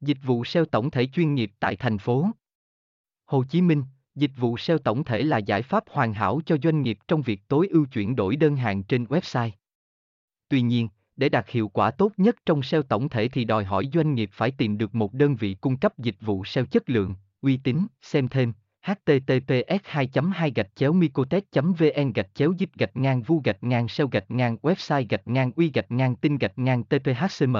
Dịch vụ SEO tổng thể chuyên nghiệp tại thành phố Hồ Chí Minh, dịch vụ SEO tổng thể là giải pháp hoàn hảo cho doanh nghiệp trong việc tối ưu chuyển đổi đơn hàng trên website. Tuy nhiên, để đạt hiệu quả tốt nhất trong SEO tổng thể thì đòi hỏi doanh nghiệp phải tìm được một đơn vị cung cấp dịch vụ SEO chất lượng, uy tín, xem thêm https 2 2 gạch chéo micotech vn gạch chéo zip gạch ngang vu gạch ngang seo gạch ngang website gạch ngang uy gạch ngang tin gạch ngang tphcm